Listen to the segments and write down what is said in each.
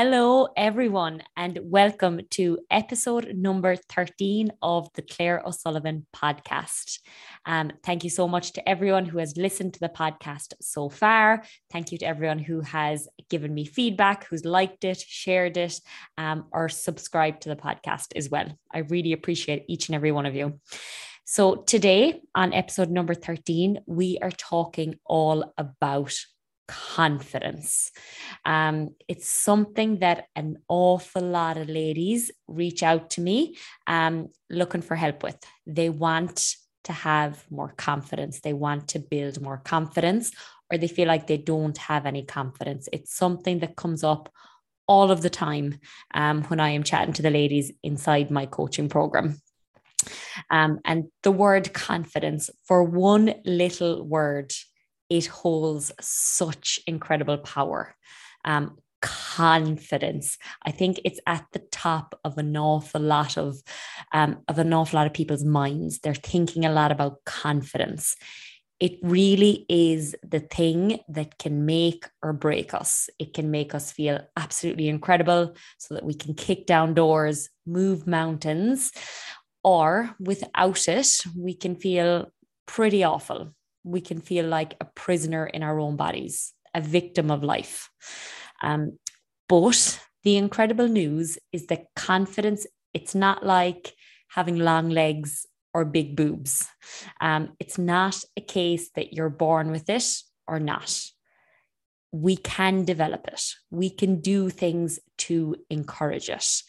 Hello, everyone, and welcome to episode number 13 of the Claire O'Sullivan podcast. Um, thank you so much to everyone who has listened to the podcast so far. Thank you to everyone who has given me feedback, who's liked it, shared it, um, or subscribed to the podcast as well. I really appreciate each and every one of you. So, today on episode number 13, we are talking all about confidence. Um, it's something that an awful lot of ladies reach out to me um, looking for help with. They want to have more confidence, they want to build more confidence, or they feel like they don't have any confidence. It's something that comes up all of the time um, when I am chatting to the ladies inside my coaching program. Um, and the word confidence, for one little word, it holds such incredible power. Um, confidence. I think it's at the top of an awful lot of um, of an awful lot of people's minds. They're thinking a lot about confidence. It really is the thing that can make or break us. It can make us feel absolutely incredible so that we can kick down doors, move mountains, or without it, we can feel pretty awful we can feel like a prisoner in our own bodies, a victim of life. Um, but the incredible news is that confidence, it's not like having long legs or big boobs. Um, it's not a case that you're born with it or not. We can develop it. We can do things to encourage it.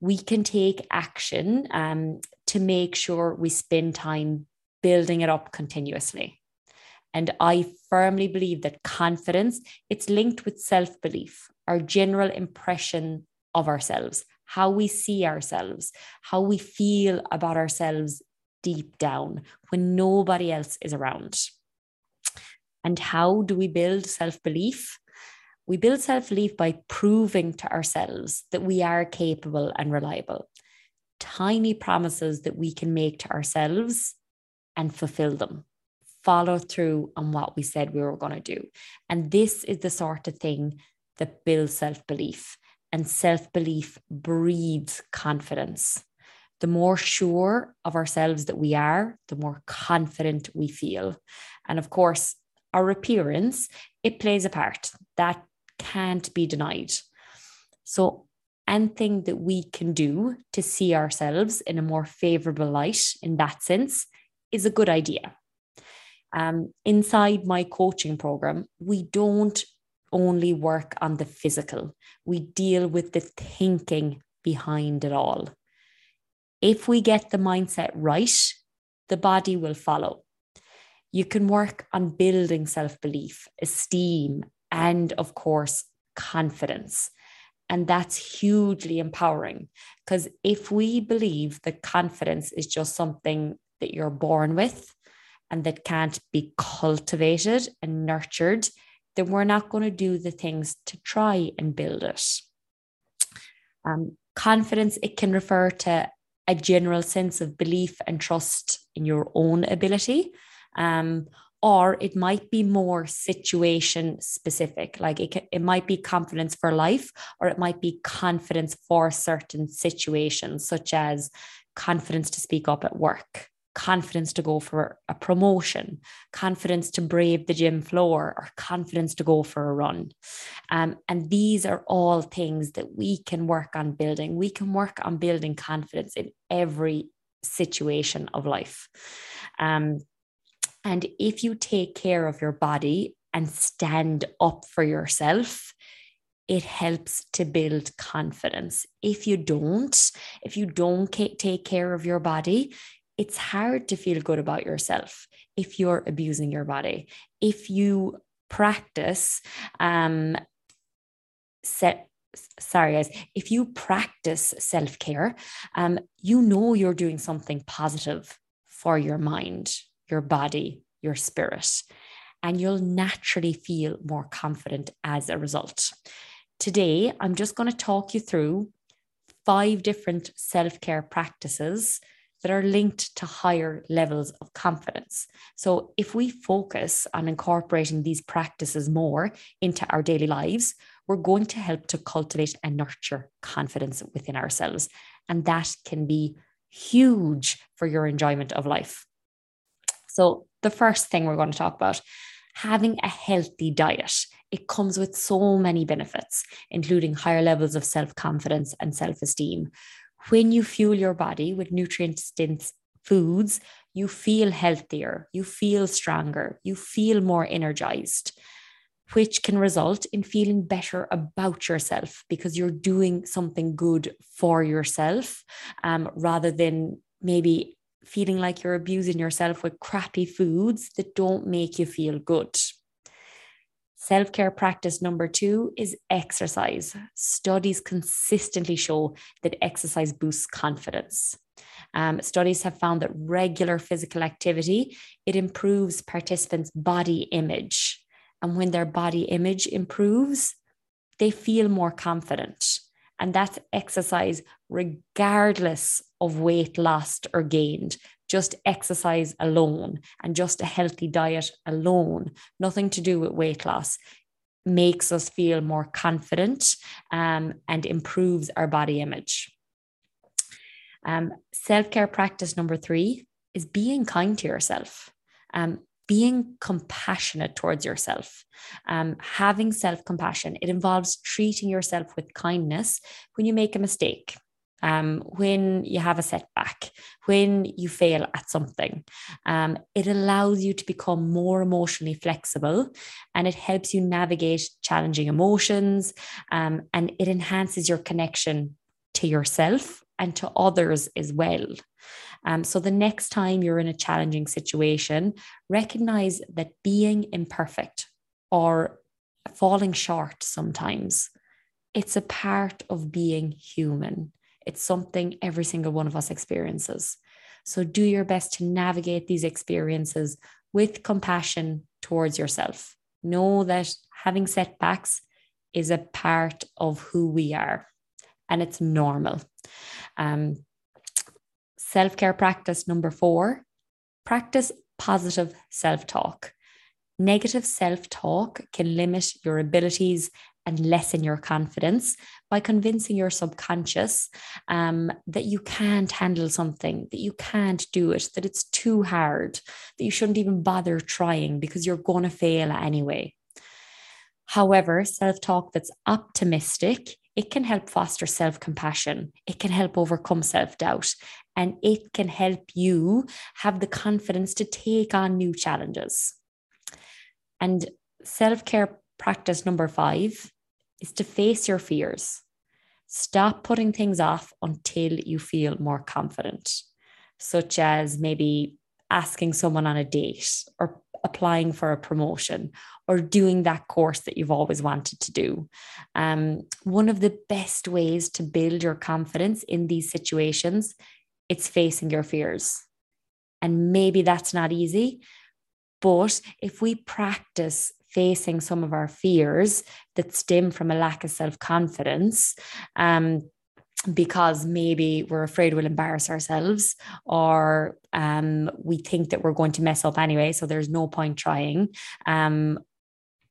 We can take action um, to make sure we spend time building it up continuously. And I firmly believe that confidence, it's linked with self-belief, our general impression of ourselves, how we see ourselves, how we feel about ourselves deep down when nobody else is around. And how do we build self belief? We build self belief by proving to ourselves that we are capable and reliable. Tiny promises that we can make to ourselves and fulfill them follow through on what we said we were going to do. And this is the sort of thing that builds self belief, and self belief breeds confidence. The more sure of ourselves that we are, the more confident we feel. And of course, our appearance, it plays a part that can't be denied. So, anything that we can do to see ourselves in a more favorable light in that sense is a good idea. Um, inside my coaching program, we don't only work on the physical, we deal with the thinking behind it all. If we get the mindset right, the body will follow. You can work on building self belief, esteem, and of course, confidence. And that's hugely empowering because if we believe that confidence is just something that you're born with, and that can't be cultivated and nurtured, then we're not going to do the things to try and build it. Um, confidence, it can refer to a general sense of belief and trust in your own ability. Um, or it might be more situation specific like it, it might be confidence for life or it might be confidence for certain situations such as confidence to speak up at work confidence to go for a promotion, confidence to brave the gym floor, or confidence to go for a run. Um, and these are all things that we can work on building. We can work on building confidence in every situation of life. Um, and if you take care of your body and stand up for yourself, it helps to build confidence. If you don't, if you don't take care of your body, it's hard to feel good about yourself if you're abusing your body. If you practice um set sorry guys if you practice self-care um you know you're doing something positive for your mind your body your spirit and you'll naturally feel more confident as a result today i'm just going to talk you through five different self-care practices that are linked to higher levels of confidence. So, if we focus on incorporating these practices more into our daily lives, we're going to help to cultivate and nurture confidence within ourselves. And that can be huge for your enjoyment of life. So, the first thing we're going to talk about having a healthy diet. It comes with so many benefits, including higher levels of self confidence and self esteem. When you fuel your body with nutrient dense foods, you feel healthier, you feel stronger, you feel more energized, which can result in feeling better about yourself because you're doing something good for yourself um, rather than maybe feeling like you're abusing yourself with crappy foods that don't make you feel good. Self care practice number two is exercise. Studies consistently show that exercise boosts confidence. Um, studies have found that regular physical activity it improves participants' body image, and when their body image improves, they feel more confident. And that's exercise regardless of weight lost or gained. Just exercise alone and just a healthy diet alone, nothing to do with weight loss, makes us feel more confident um, and improves our body image. Um, Self care practice number three is being kind to yourself. Um, being compassionate towards yourself, um, having self compassion. It involves treating yourself with kindness when you make a mistake. Um, when you have a setback, when you fail at something, um, it allows you to become more emotionally flexible and it helps you navigate challenging emotions um, and it enhances your connection to yourself and to others as well. Um, so the next time you're in a challenging situation, recognize that being imperfect or falling short sometimes, it's a part of being human. It's something every single one of us experiences. So do your best to navigate these experiences with compassion towards yourself. Know that having setbacks is a part of who we are and it's normal. Um, self care practice number four practice positive self talk. Negative self talk can limit your abilities and lessen your confidence by convincing your subconscious um, that you can't handle something, that you can't do it, that it's too hard, that you shouldn't even bother trying because you're going to fail anyway. However, self talk that's optimistic it can help foster self compassion. It can help overcome self doubt. And it can help you have the confidence to take on new challenges. And self care practice number five is to face your fears. Stop putting things off until you feel more confident, such as maybe asking someone on a date or applying for a promotion or doing that course that you've always wanted to do. Um, one of the best ways to build your confidence in these situations, it's facing your fears. And maybe that's not easy, but if we practice facing some of our fears that stem from a lack of self confidence, um, because maybe we're afraid we'll embarrass ourselves or um, we think that we're going to mess up anyway, so there's no point trying. Um,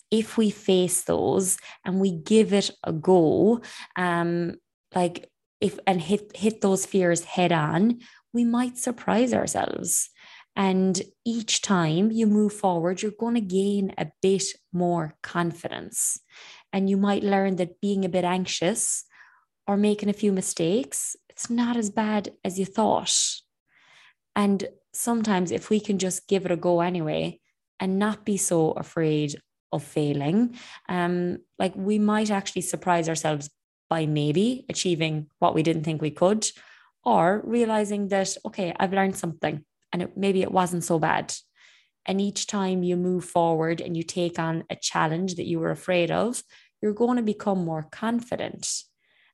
if we face those and we give it a go, um, like if and hit hit those fears head on, we might surprise ourselves. And each time you move forward, you're going to gain a bit more confidence. And you might learn that being a bit anxious or making a few mistakes, it's not as bad as you thought. And sometimes, if we can just give it a go anyway and not be so afraid of failing, um, like we might actually surprise ourselves by maybe achieving what we didn't think we could, or realizing that, okay, I've learned something and it, maybe it wasn't so bad. And each time you move forward and you take on a challenge that you were afraid of, you're going to become more confident.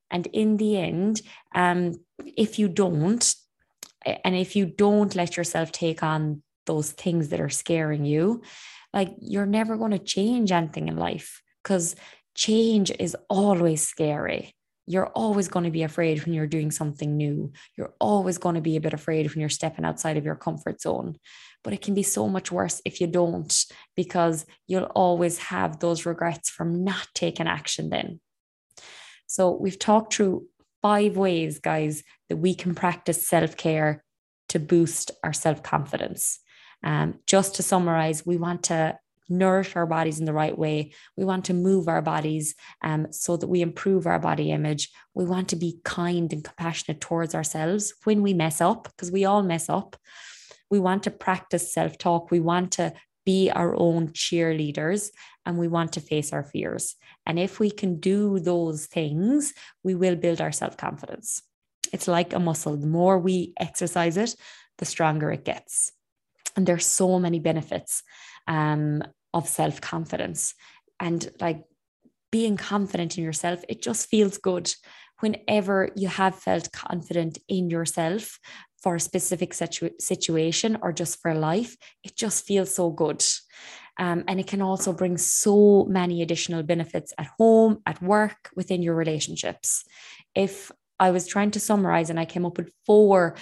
And in the end, um, if you don't, and if you don't let yourself take on those things that are scaring you, like you're never going to change anything in life because change is always scary. You're always going to be afraid when you're doing something new. You're always going to be a bit afraid when you're stepping outside of your comfort zone. But it can be so much worse if you don't, because you'll always have those regrets from not taking action then. So, we've talked through five ways, guys, that we can practice self care to boost our self confidence. Um, just to summarize, we want to nourish our bodies in the right way. We want to move our bodies um, so that we improve our body image. We want to be kind and compassionate towards ourselves when we mess up, because we all mess up. We want to practice self talk. We want to be our own cheerleaders and we want to face our fears. And if we can do those things, we will build our self confidence. It's like a muscle. The more we exercise it, the stronger it gets. And there's so many benefits um, of self confidence. And like being confident in yourself, it just feels good. Whenever you have felt confident in yourself for a specific situ- situation or just for life, it just feels so good. Um, and it can also bring so many additional benefits at home, at work, within your relationships. If I was trying to summarize and I came up with four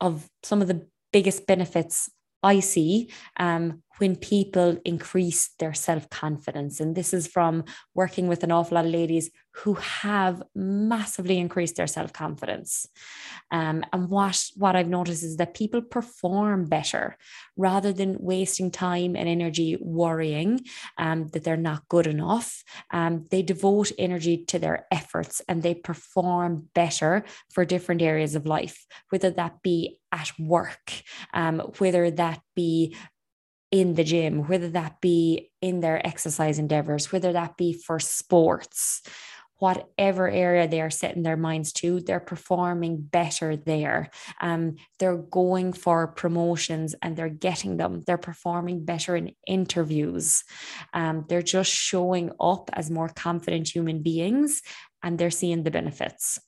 of some of the biggest benefits I see um, when people increase their self confidence. And this is from working with an awful lot of ladies who have massively increased their self confidence. Um, and what, what I've noticed is that people perform better rather than wasting time and energy worrying um, that they're not good enough. Um, they devote energy to their efforts and they perform better for different areas of life, whether that be at work, um, whether that be in the gym, whether that be in their exercise endeavors, whether that be for sports, whatever area they are setting their minds to, they're performing better there. Um, they're going for promotions and they're getting them. They're performing better in interviews. Um, they're just showing up as more confident human beings and they're seeing the benefits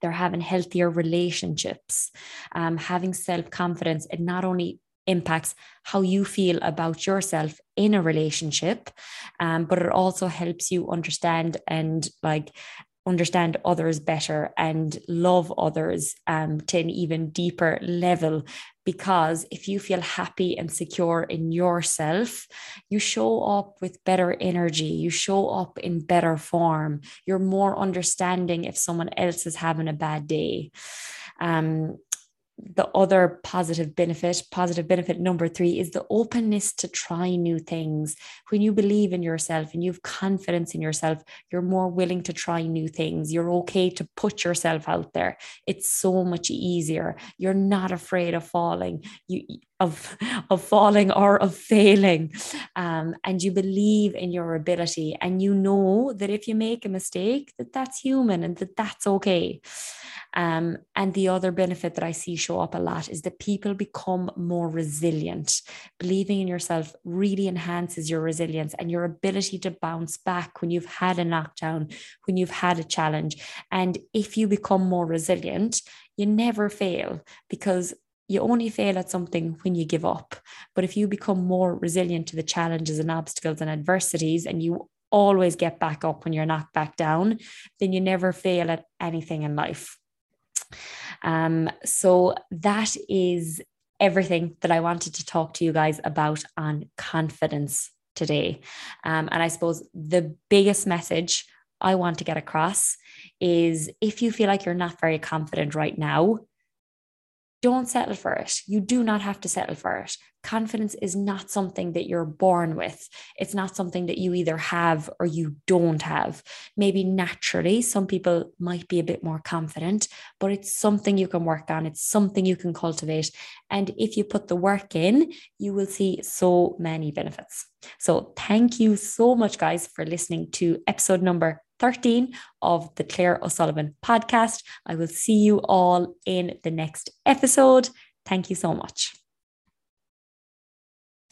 they're having healthier relationships um, having self-confidence it not only impacts how you feel about yourself in a relationship um, but it also helps you understand and like understand others better and love others um, to an even deeper level. Because if you feel happy and secure in yourself, you show up with better energy, you show up in better form, you're more understanding if someone else is having a bad day. Um, the other positive benefit, positive benefit number three, is the openness to try new things. When you believe in yourself and you have confidence in yourself, you're more willing to try new things. You're okay to put yourself out there. It's so much easier. You're not afraid of falling. You of of falling or of failing um, and you believe in your ability and you know that if you make a mistake that that's human and that that's okay um, and the other benefit that I see show up a lot is that people become more resilient. Believing in yourself really enhances your resilience and your ability to bounce back when you've had a knockdown, when you've had a challenge. And if you become more resilient, you never fail because you only fail at something when you give up. But if you become more resilient to the challenges and obstacles and adversities, and you always get back up when you're knocked back down, then you never fail at anything in life. Um, so that is everything that I wanted to talk to you guys about on confidence today. Um, and I suppose the biggest message I want to get across is if you feel like you're not very confident right now, don't settle for it. You do not have to settle for it. Confidence is not something that you're born with. It's not something that you either have or you don't have. Maybe naturally, some people might be a bit more confident, but it's something you can work on. It's something you can cultivate. And if you put the work in, you will see so many benefits. So, thank you so much, guys, for listening to episode number 13 of the Claire O'Sullivan podcast. I will see you all in the next episode. Thank you so much.